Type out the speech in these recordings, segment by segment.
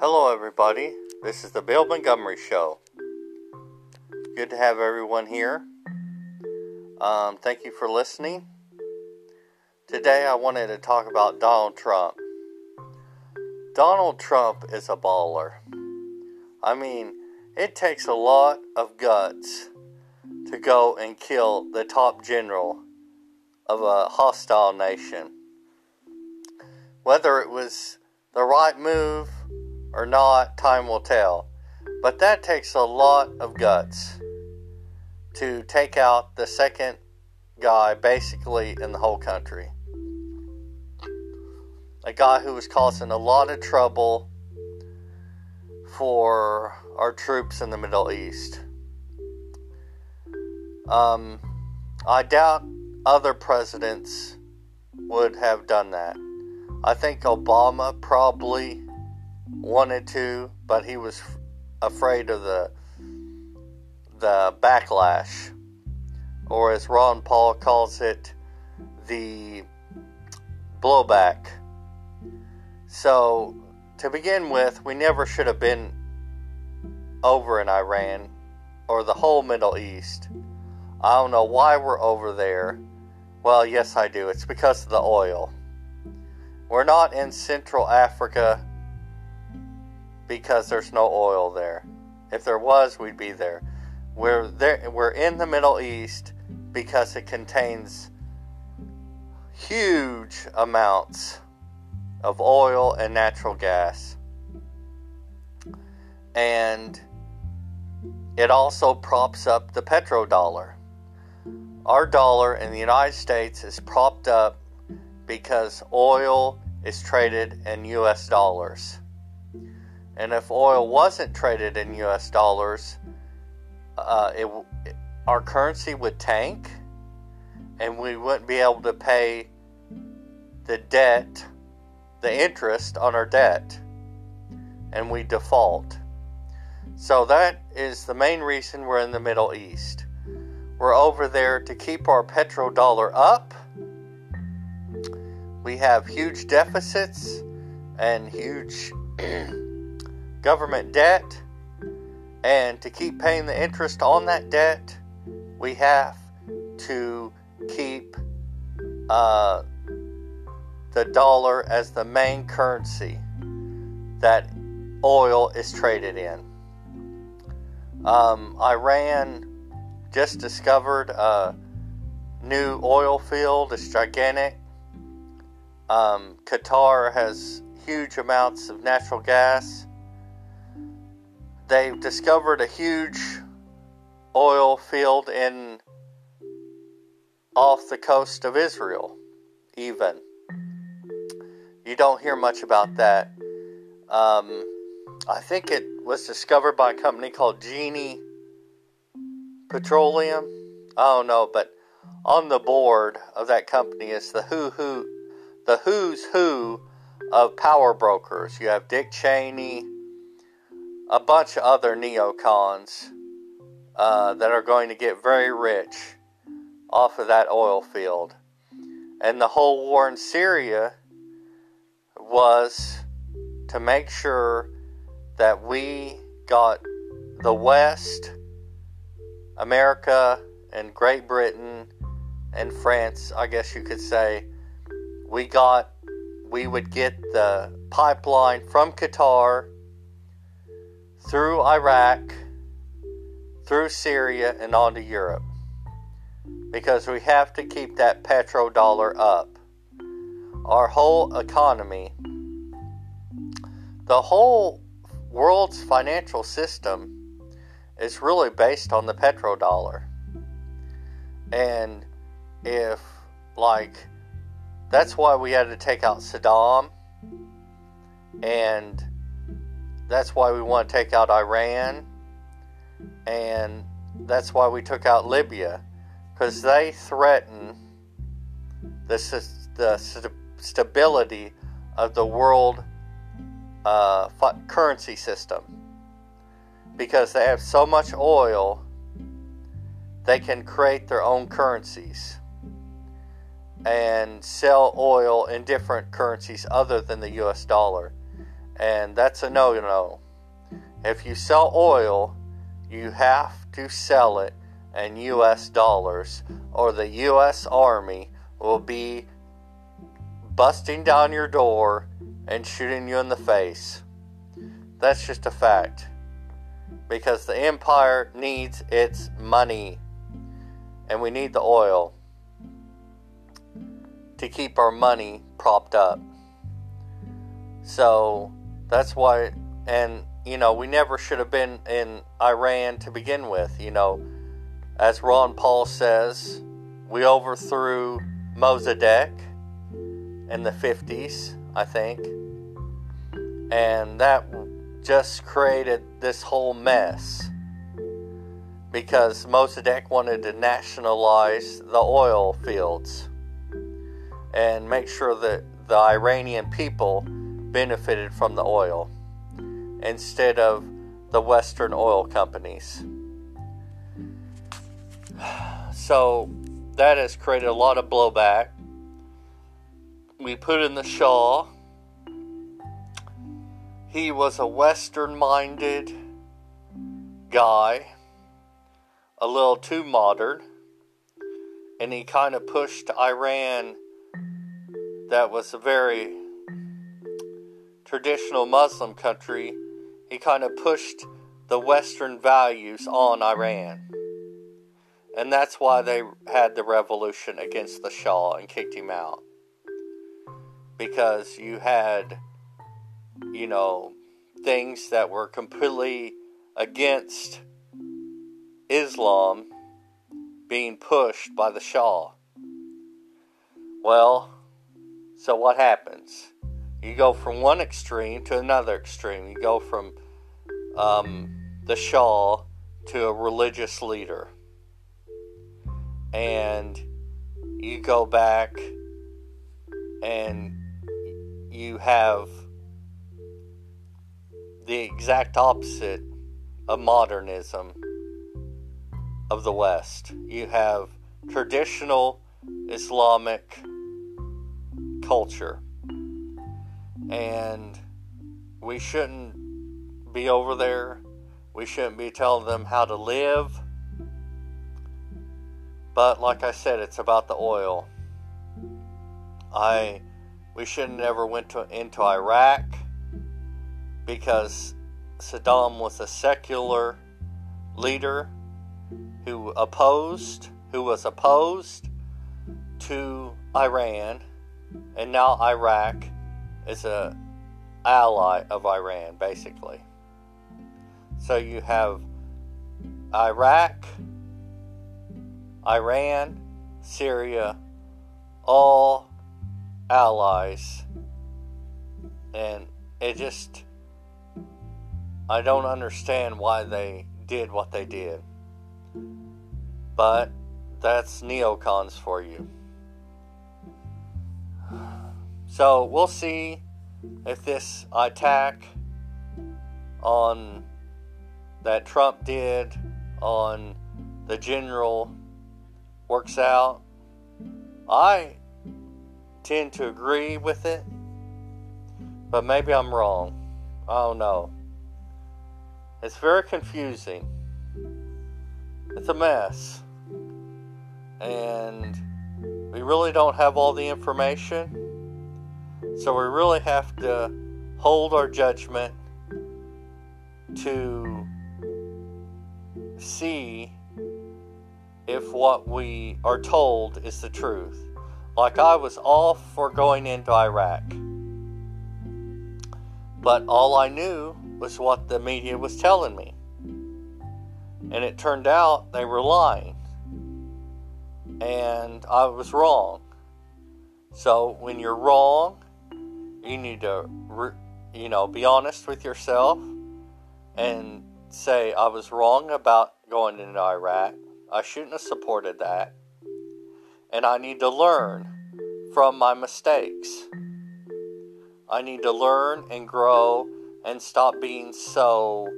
Hello, everybody. This is the Bill Montgomery Show. Good to have everyone here. Um, thank you for listening. Today, I wanted to talk about Donald Trump. Donald Trump is a baller. I mean, it takes a lot of guts to go and kill the top general of a hostile nation. Whether it was the right move or not, time will tell. But that takes a lot of guts to take out the second guy basically in the whole country. A guy who was causing a lot of trouble for our troops in the Middle East. Um, I doubt other presidents would have done that. I think Obama probably wanted to, but he was afraid of the the backlash, or as Ron Paul calls it, the blowback. So, to begin with, we never should have been over in Iran or the whole Middle East. I don't know why we're over there. Well, yes, I do. It's because of the oil. We're not in Central Africa because there's no oil there. If there was, we'd be there. We're there we're in the Middle East because it contains huge amounts of oil and natural gas. And it also props up the petrodollar. Our dollar in the United States is propped up because oil is traded in US dollars. And if oil wasn't traded in US dollars, uh, it, our currency would tank and we wouldn't be able to pay the debt, the interest on our debt, and we default. So that is the main reason we're in the Middle East. We're over there to keep our petrodollar up. We have huge deficits and huge government debt, and to keep paying the interest on that debt, we have to keep uh, the dollar as the main currency that oil is traded in. Um, Iran just discovered a new oil field. It's gigantic. Um, Qatar has huge amounts of natural gas they've discovered a huge oil field in off the coast of Israel, even. You don't hear much about that. Um, I think it was discovered by a company called Genie Petroleum. I don't know, but on the board of that company is the who who, the who's who of power brokers. You have Dick Cheney, a bunch of other neocons uh, that are going to get very rich off of that oil field. And the whole war in Syria was to make sure that we got the West, America, and Great Britain, and France, I guess you could say, we got, we would get the pipeline from Qatar through Iraq, through Syria, and on to Europe. Because we have to keep that petrodollar up. Our whole economy, the whole world's financial system is really based on the petrodollar. And if, like, that's why we had to take out Saddam and that's why we want to take out Iran, and that's why we took out Libya, because they threaten the, the st- stability of the world uh, currency system. Because they have so much oil, they can create their own currencies and sell oil in different currencies other than the US dollar And that's a no no. If you sell oil, you have to sell it in US dollars, or the US Army will be busting down your door and shooting you in the face. That's just a fact. Because the empire needs its money. And we need the oil to keep our money propped up. So that's why, and you know, we never should have been in Iran to begin with. You know, as Ron Paul says, we overthrew Mossadegh in the 50s, I think. And that just created this whole mess because Mossadegh wanted to nationalize the oil fields and make sure that the Iranian people benefited from the oil instead of the Western oil companies. So that has created a lot of blowback. We put in the Shah. He was a Western minded guy, a little too modern, and he kind of pushed Iran that was a very traditional Muslim country, he kind of pushed the Western values on Iran. And that's why they had the revolution against the Shah and kicked him out. Because you had, you know, things that were completely against Islam being pushed by the Shah. Well, so what happens? You go from one extreme to another extreme. You go from um, the Shah to a religious leader. And you go back and you have the exact opposite of modernism of the West. You have traditional Islamic culture. And we shouldn't be over there. We shouldn't be telling them how to live. But like I said, it's about the oil. I we shouldn't ever went to, into Iraq because Saddam was a secular leader who opposed who was opposed to Iran and now Iraq is a ally of Iran, basically. So you have Iraq, Iran, Syria, all allies, and it just I don't understand why they did what they did. But that's neocons for you. So we'll see if this attack on that Trump did on the general works out. I tend to agree with it, but maybe I'm wrong. I don't know. It's very confusing. It's a mess. And we really don't have all the information. So we really have to hold our judgment to see if what we are told is the truth. Like I was all for going into Iraq. But all I knew was what the media was telling me. And it turned out they were lying. And I was wrong. So when you're wrong, you need to, you know, be honest with yourself and say, I was wrong about going into Iraq. I shouldn't have supported that. And I need to learn from my mistakes. I need to learn and grow and stop being so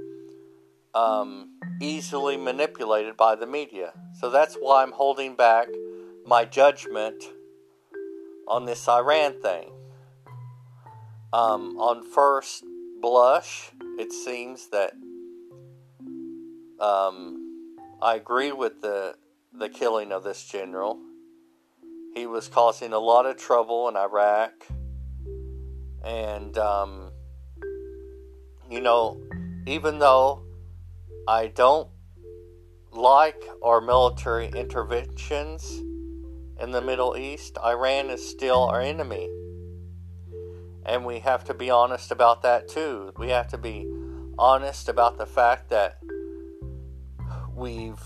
um, easily manipulated by the media. So that's why I'm holding back my judgment on this Iran thing um, on first blush, it seems that um, I agree with the the killing of this general. He was causing a lot of trouble in Iraq, and um, you know, even though I don't like our military interventions in the Middle East, Iran is still our enemy. And we have to be honest about that too. We have to be honest about the fact that we've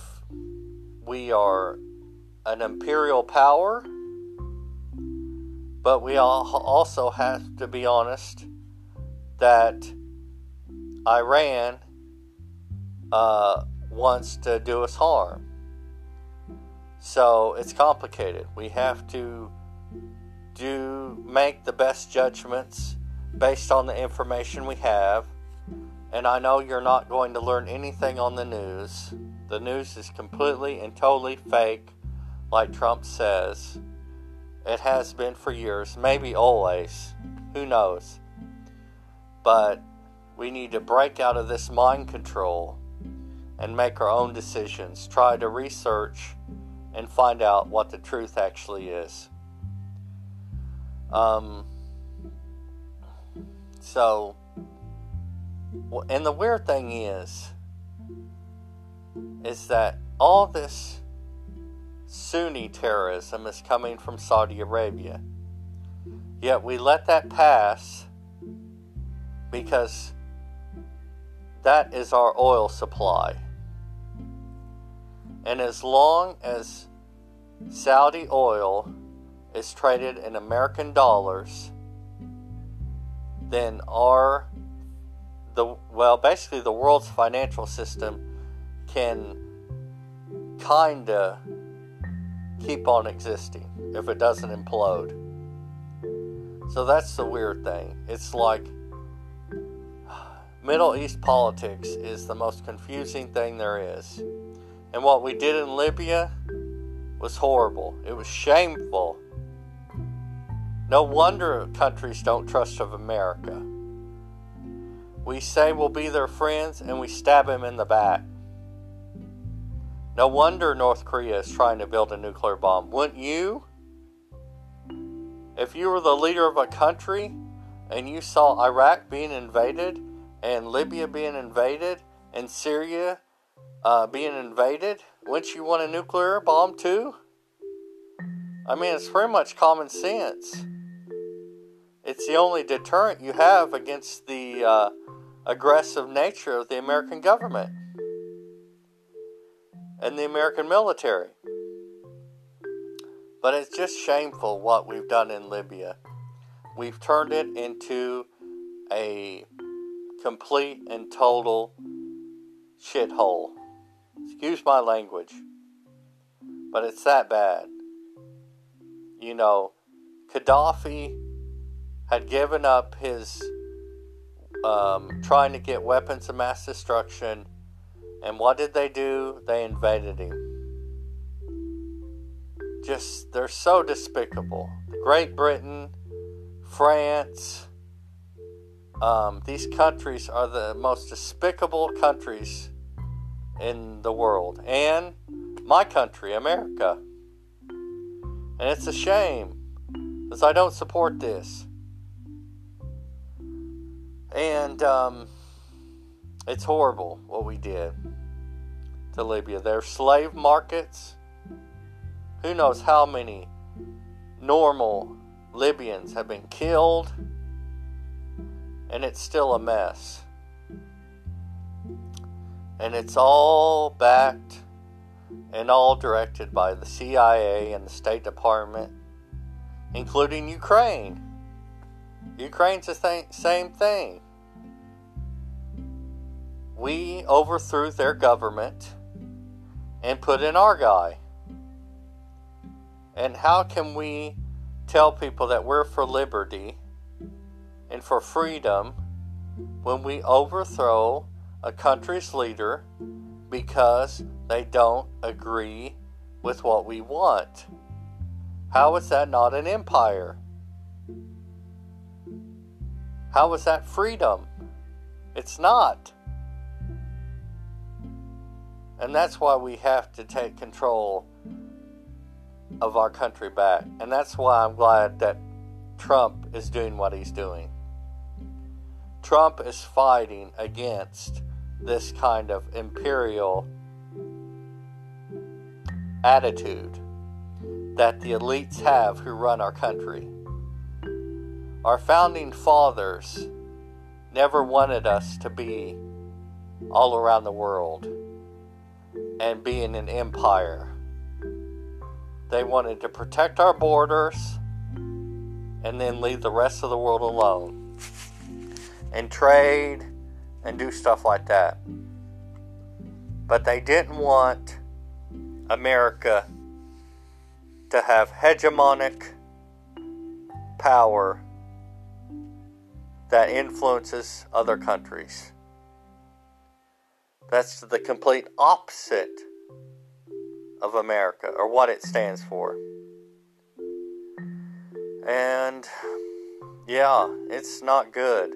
we are an imperial power, but we also have to be honest that Iran uh, wants to do us harm. So it's complicated. We have to do make the best judgments based on the information we have. And I know you're not going to learn anything on the news. The news is completely and totally fake, like Trump says. It has been for years, maybe always. Who knows? But we need to break out of this mind control and make our own decisions. Try to research and find out what the truth actually is. Um, so, and the weird thing is, is that all this Sunni terrorism is coming from Saudi Arabia. Yet we let that pass because that is our oil supply. And as long as Saudi oil is traded in American dollars, then our the well basically the world's financial system can kind of keep on existing if it doesn't implode. So that's the weird thing. It's like Middle East politics is the most confusing thing there is. And what we did in Libya was horrible. It was shameful. No wonder countries don't trust of America. We say we'll be their friends and we stab them in the back. No wonder North Korea is trying to build a nuclear bomb. Wouldn't you? If you were the leader of a country and you saw Iraq being invaded and Libya being invaded and Syria uh, being invaded, wouldn't you want a nuclear bomb too? I mean, it's pretty much common sense. It's the only deterrent you have against the uh, aggressive nature of the American government and the American military. But it's just shameful what we've done in Libya. We've turned it into a complete and total shithole. Excuse my language. But it's that bad. You know, Gaddafi had given up his um, trying to get weapons of mass destruction. And what did they do? They invaded him. Just, they're so despicable. Great Britain, France, um, these countries are the most despicable countries in the world. And my country, America. And it's a shame because I don't support this. And um, it's horrible what we did to Libya. Their slave markets. Who knows how many normal Libyans have been killed and it's still a mess. And it's all backed and all directed by the CIA and the State Department, including Ukraine. Ukraine's the th- same thing. We overthrew their government and put in our guy. And how can we tell people that we're for liberty and for freedom when we overthrow a country's leader because they don't agree with what we want. How is that not an empire? How is that freedom? It's not. And that's why we have to take control of our country back. And that's why I'm glad that Trump is doing what he's doing. Trump is fighting against this kind of imperial attitude that the elites have who run our country. Our founding fathers never wanted us to be all around the world and be in an empire. They wanted to protect our borders and then leave the rest of the world alone and trade and do stuff like that. But they didn't want America to have hegemonic power that influences other countries. That's the complete opposite of America or what it stands for. And yeah, it's not good.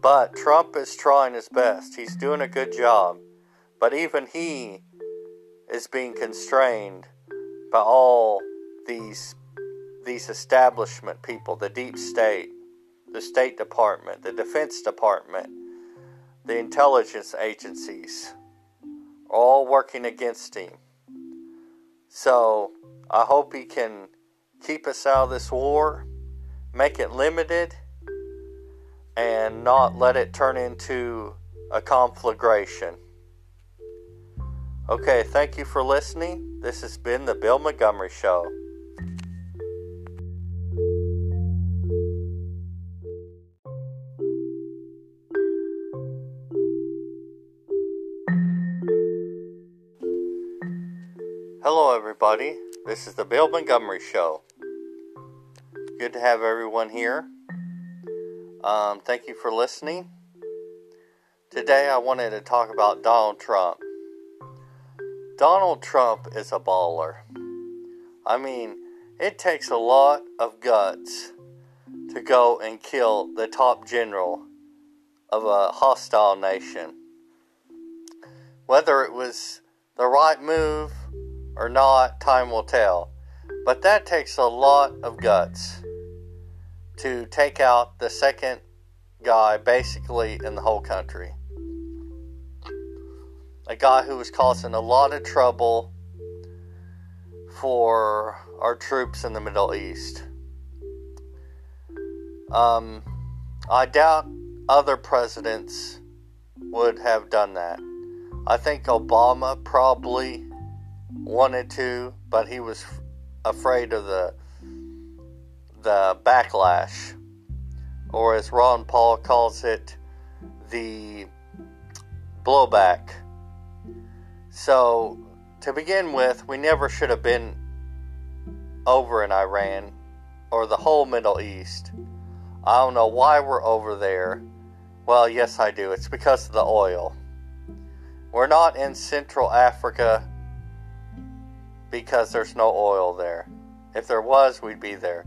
But Trump is trying his best. He's doing a good job. But even he is being constrained by all these these establishment people, the deep state, the State Department, the Defense Department, the intelligence agencies, all working against him. So I hope he can keep us out of this war, make it limited, and not let it turn into a conflagration. Okay, thank you for listening. This has been the Bill Montgomery Show. Hello, everybody. This is the Bill Montgomery Show. Good to have everyone here. Um, thank you for listening. Today, I wanted to talk about Donald Trump. Donald Trump is a baller. I mean, it takes a lot of guts to go and kill the top general of a hostile nation. Whether it was the right move or not, time will tell. But that takes a lot of guts to take out the second guy basically in the whole country. A guy who was causing a lot of trouble for our troops in the Middle East. Um, I doubt other presidents would have done that. I think Obama probably wanted to, but he was afraid of the the backlash, or as Ron Paul calls it, the blowback. So, to begin with, we never should have been over in Iran or the whole Middle East. I don't know why we're over there. Well, yes, I do. It's because of the oil. We're not in Central Africa because there's no oil there. If there was, we'd be there.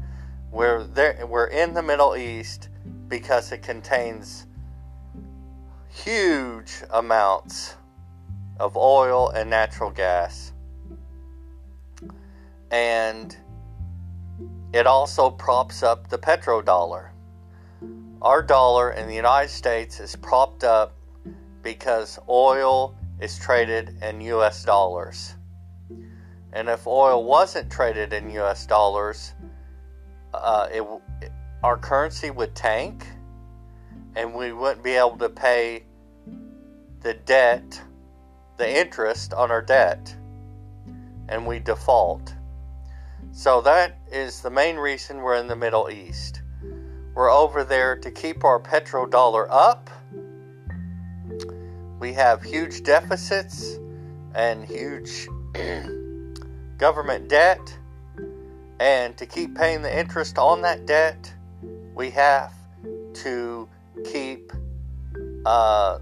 We're there. We're in the Middle East because it contains huge amounts of oil and natural gas, and it also props up the petrodollar. Our dollar in the United States is propped up because oil is traded in U.S. dollars. And if oil wasn't traded in US dollars, uh, it, our currency would tank and we wouldn't be able to pay the debt, the interest on our debt, and we default. So that is the main reason we're in the Middle East. We're over there to keep our petrodollar up. We have huge deficits and huge government debt, and to keep paying the interest on that debt, we have to keep uh,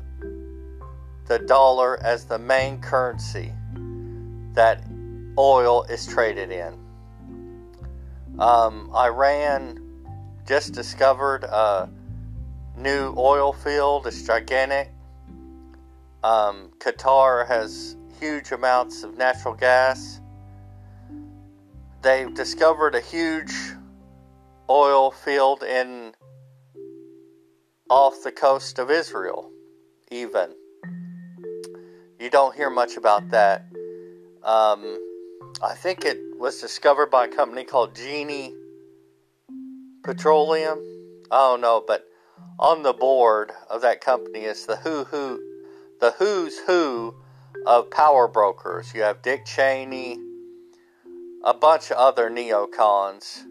the dollar as the main currency that oil is traded in. Um, Iran just discovered a new oil field. It's gigantic. Um, Qatar has huge amounts of natural gas. They've discovered a huge oil field in off the coast of Israel, even. You don't hear much about that. Um, I think it was discovered by a company called Genie Petroleum. I don't know, but on the board of that company is the who who the who's who of power brokers. You have Dick Cheney, a bunch of other neocons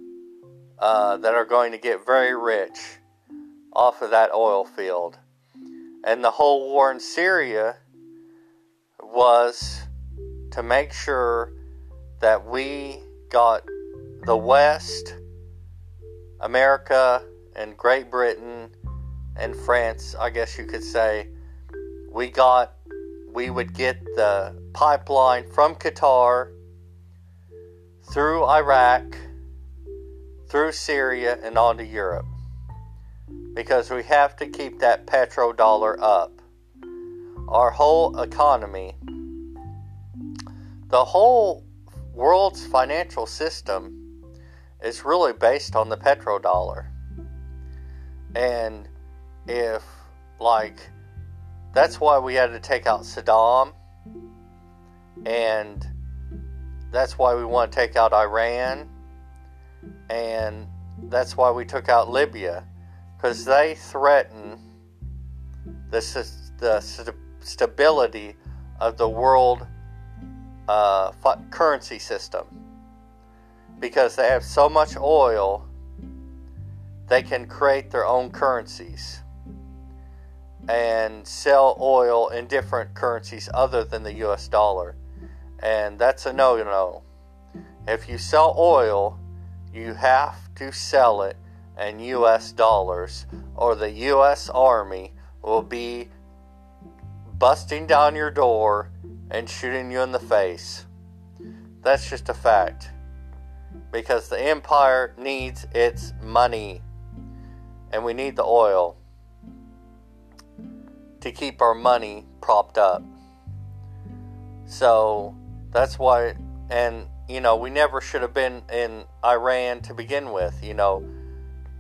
uh, that are going to get very rich off of that oil field. And the whole war in Syria was to make sure that we got the West, America, and Great Britain and France, I guess you could say, we got we would get the pipeline from Qatar through Iraq, through Syria, and on to Europe. Because we have to keep that petrodollar up. Our whole economy, the whole world's financial system is really based on the petrodollar. And if, like, that's why we had to take out Saddam. And that's why we want to take out Iran. And that's why we took out Libya. Because they threaten the, the st- stability of the world uh, currency system. Because they have so much oil, they can create their own currencies and sell oil in different currencies other than the US dollar. And that's a no no. If you sell oil, you have to sell it in US dollars, or the US Army will be busting down your door and shooting you in the face. That's just a fact. Because the empire needs its money, and we need the oil to keep our money propped up. So that's why, and you know, we never should have been in Iran to begin with. You know,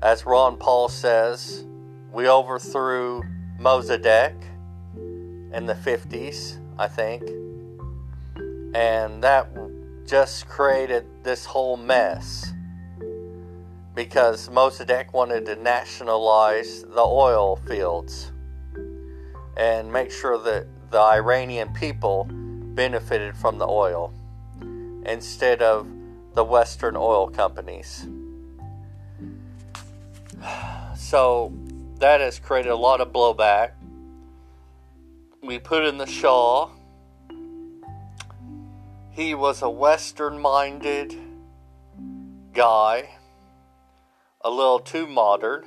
as Ron Paul says, we overthrew Mossadegh in the 50s, I think, and that just created this whole mess because Mossadegh wanted to nationalize the oil fields and make sure that the Iranian people benefited from the oil instead of the Western oil companies. So that has created a lot of blowback. We put in the Shah. He was a Western minded guy, a little too modern,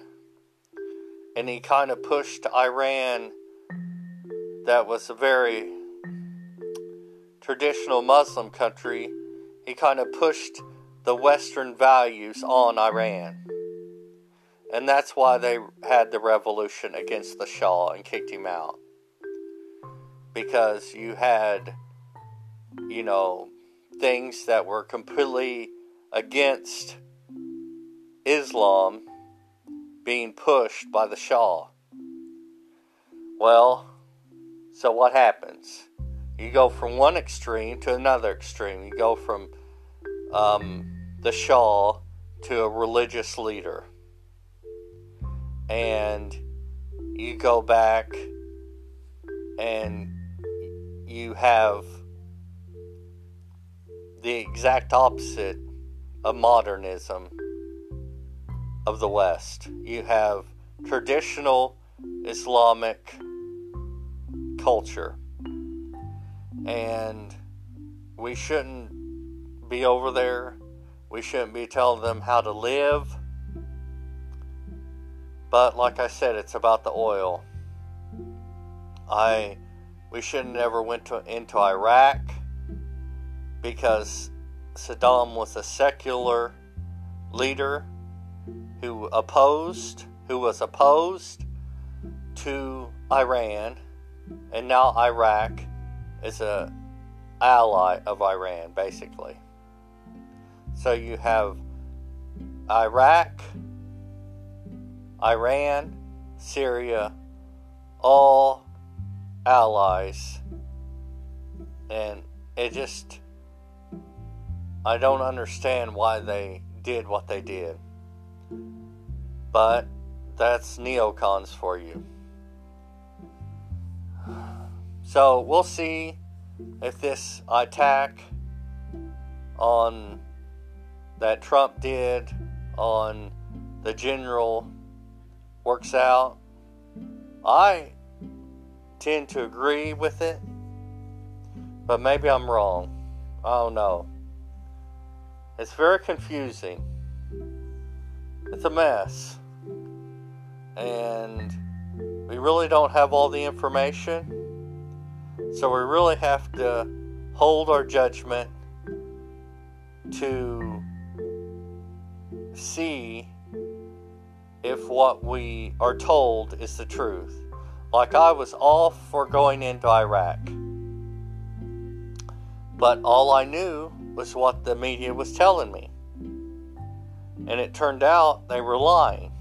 and he kind of pushed Iran that was a very traditional Muslim country, he kind of pushed the Western values on Iran. And that's why they had the revolution against the Shah and kicked him out. Because you had, you know, things that were completely against Islam being pushed by the Shah. Well, so what happens? You go from one extreme to another extreme. You go from um, the Shah to a religious leader. And you go back and you have the exact opposite of modernism of the West. You have traditional Islamic culture. And we shouldn't be over there. We shouldn't be telling them how to live. But like I said, it's about the oil. I we shouldn't ever went to, into Iraq because Saddam was a secular leader who opposed, who was opposed to Iran, and now Iraq is a ally of Iran, basically. So you have Iraq, Iran, Syria, all allies, and it just I don't understand why they did what they did. But that's neocons for you. So we'll see if this attack on that Trump did on the general works out. I tend to agree with it, but maybe I'm wrong. I don't know. It's very confusing. It's a mess. And we really don't have all the information. So we really have to hold our judgment to see if what we are told is the truth. Like I was all for going into Iraq. But all I knew was what the media was telling me. And it turned out they were lying.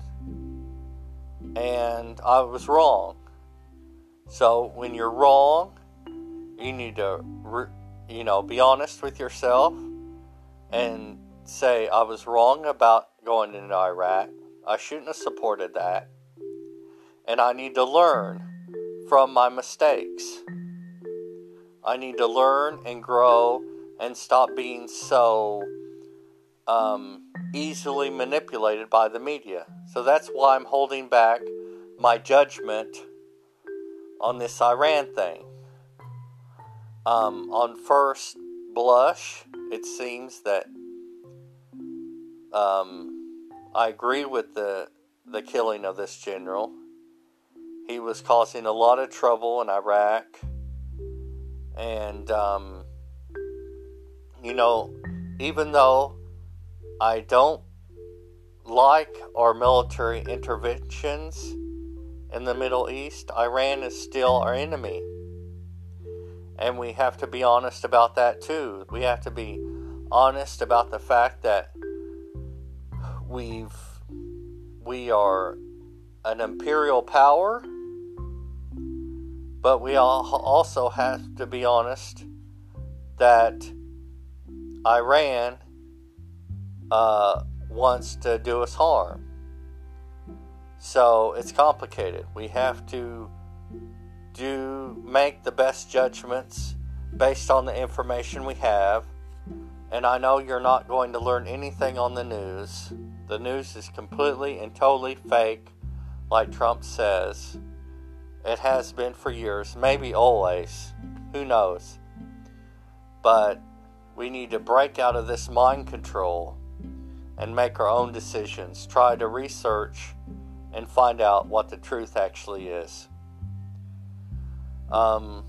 And I was wrong. So when you're wrong, you need to, you know, be honest with yourself and say, I was wrong about going into Iraq. I shouldn't have supported that. And I need to learn from my mistakes. I need to learn and grow and stop being so um, easily manipulated by the media. So that's why I'm holding back my judgment on this Iran thing. Um, on first blush, it seems that um, I agree with the the killing of this general. He was causing a lot of trouble in Iraq, and um, you know, even though I don't like our military interventions in the Middle East, Iran is still our enemy. And we have to be honest about that too. We have to be honest about the fact that we've we are an imperial power, but we also have to be honest that Iran uh, wants to do us harm. So it's complicated. We have to do make the best judgments based on the information we have. And I know you're not going to learn anything on the news. The news is completely and totally fake, like Trump says. It has been for years, maybe always. Who knows? But we need to break out of this mind control and make our own decisions. Try to research and find out what the truth actually is. Um,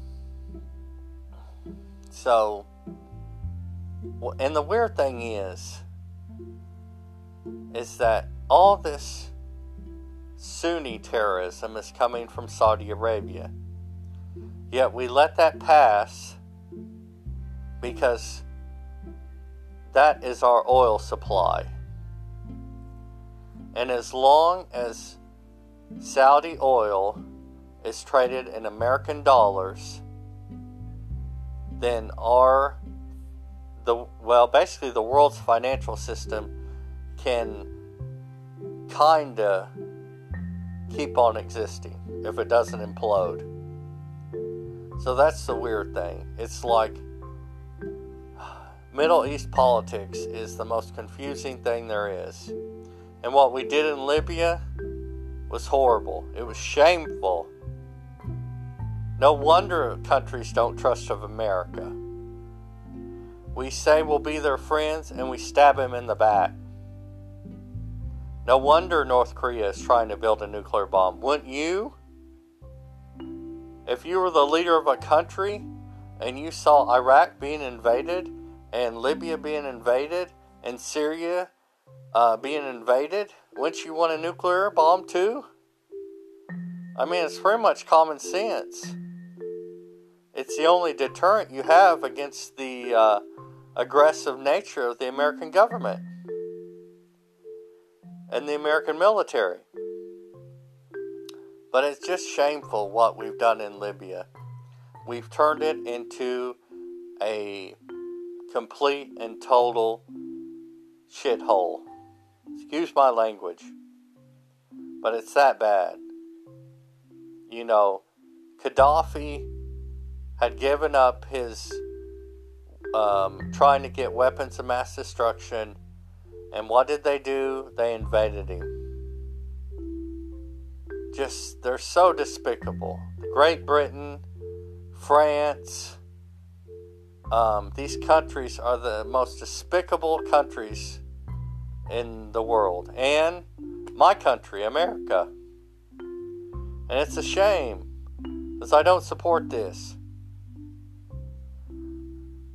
so, and the weird thing is, is that all this Sunni terrorism is coming from Saudi Arabia. Yet we let that pass because that is our oil supply. And as long as Saudi oil is traded in American dollars, then our the well basically the world's financial system can kinda keep on existing if it doesn't implode. So that's the weird thing. It's like Middle East politics is the most confusing thing there is. And what we did in Libya was horrible. It was shameful. No wonder countries don't trust of America. We say we'll be their friends and we stab them in the back. No wonder North Korea is trying to build a nuclear bomb. Wouldn't you? If you were the leader of a country and you saw Iraq being invaded and Libya being invaded and Syria uh, being invaded, wouldn't you want a nuclear bomb too? I mean, it's pretty much common sense. It's the only deterrent you have against the uh, aggressive nature of the American government and the American military. But it's just shameful what we've done in Libya. We've turned it into a complete and total shithole. Excuse my language. But it's that bad. You know, Gaddafi had given up his um, trying to get weapons of mass destruction. And what did they do? They invaded him just they're so despicable. Great Britain, France, um, these countries are the most despicable countries in the world, and my country, America. And it's a shame because I don't support this.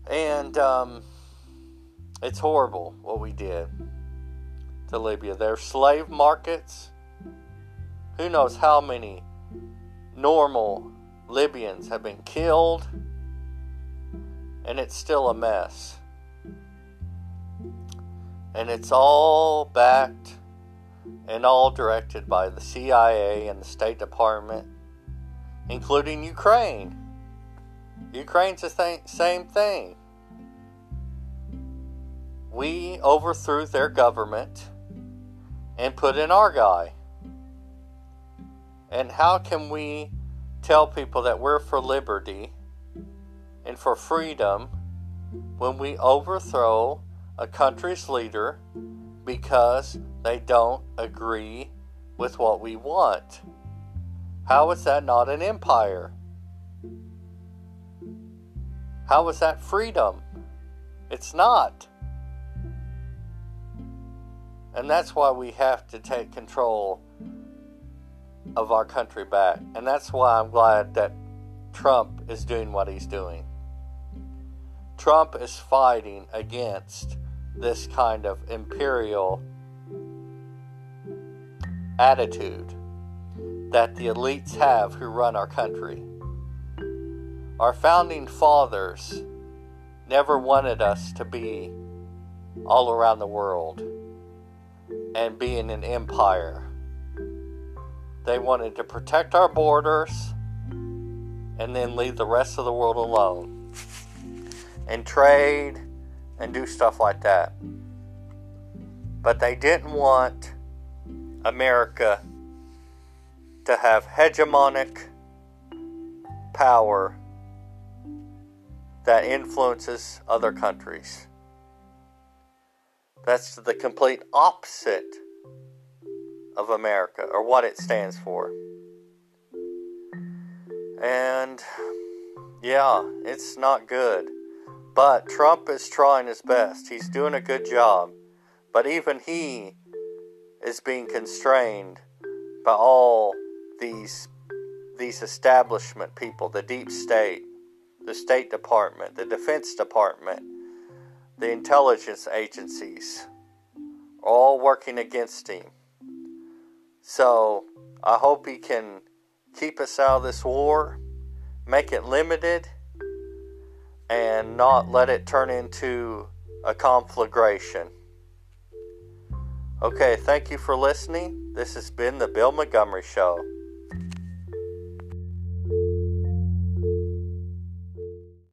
And um, it's horrible what we did to Libya. Their slave markets who knows how many normal Libyans have been killed, and it's still a mess. And it's all backed and all directed by the CIA and the State Department, including Ukraine. Ukraine's the th- same thing. We overthrew their government and put in our guy. And how can we tell people that we're for liberty and for freedom when we overthrow a country's leader because they don't agree with what we want? How is that not an empire? How is that freedom? It's not. And that's why we have to take control of our country back. And that's why I'm glad that Trump is doing what he's doing. Trump is fighting against this kind of imperial attitude that the elites have who run our country. Our founding fathers never wanted us to be all around the world and be in an empire. They wanted to protect our borders and then leave the rest of the world alone and trade and do stuff like that. But they didn't want America to have hegemonic power that influences other countries. That's the complete opposite of America or what it stands for. And yeah, it's not good. But Trump is trying his best. He's doing a good job. But even he is being constrained by all these these establishment people, the deep state, the State Department, the Defense Department, the intelligence agencies, all working against him. So I hope he can keep us out of this war, make it limited, and not let it turn into a conflagration. Okay, thank you for listening. This has been the Bill Montgomery Show.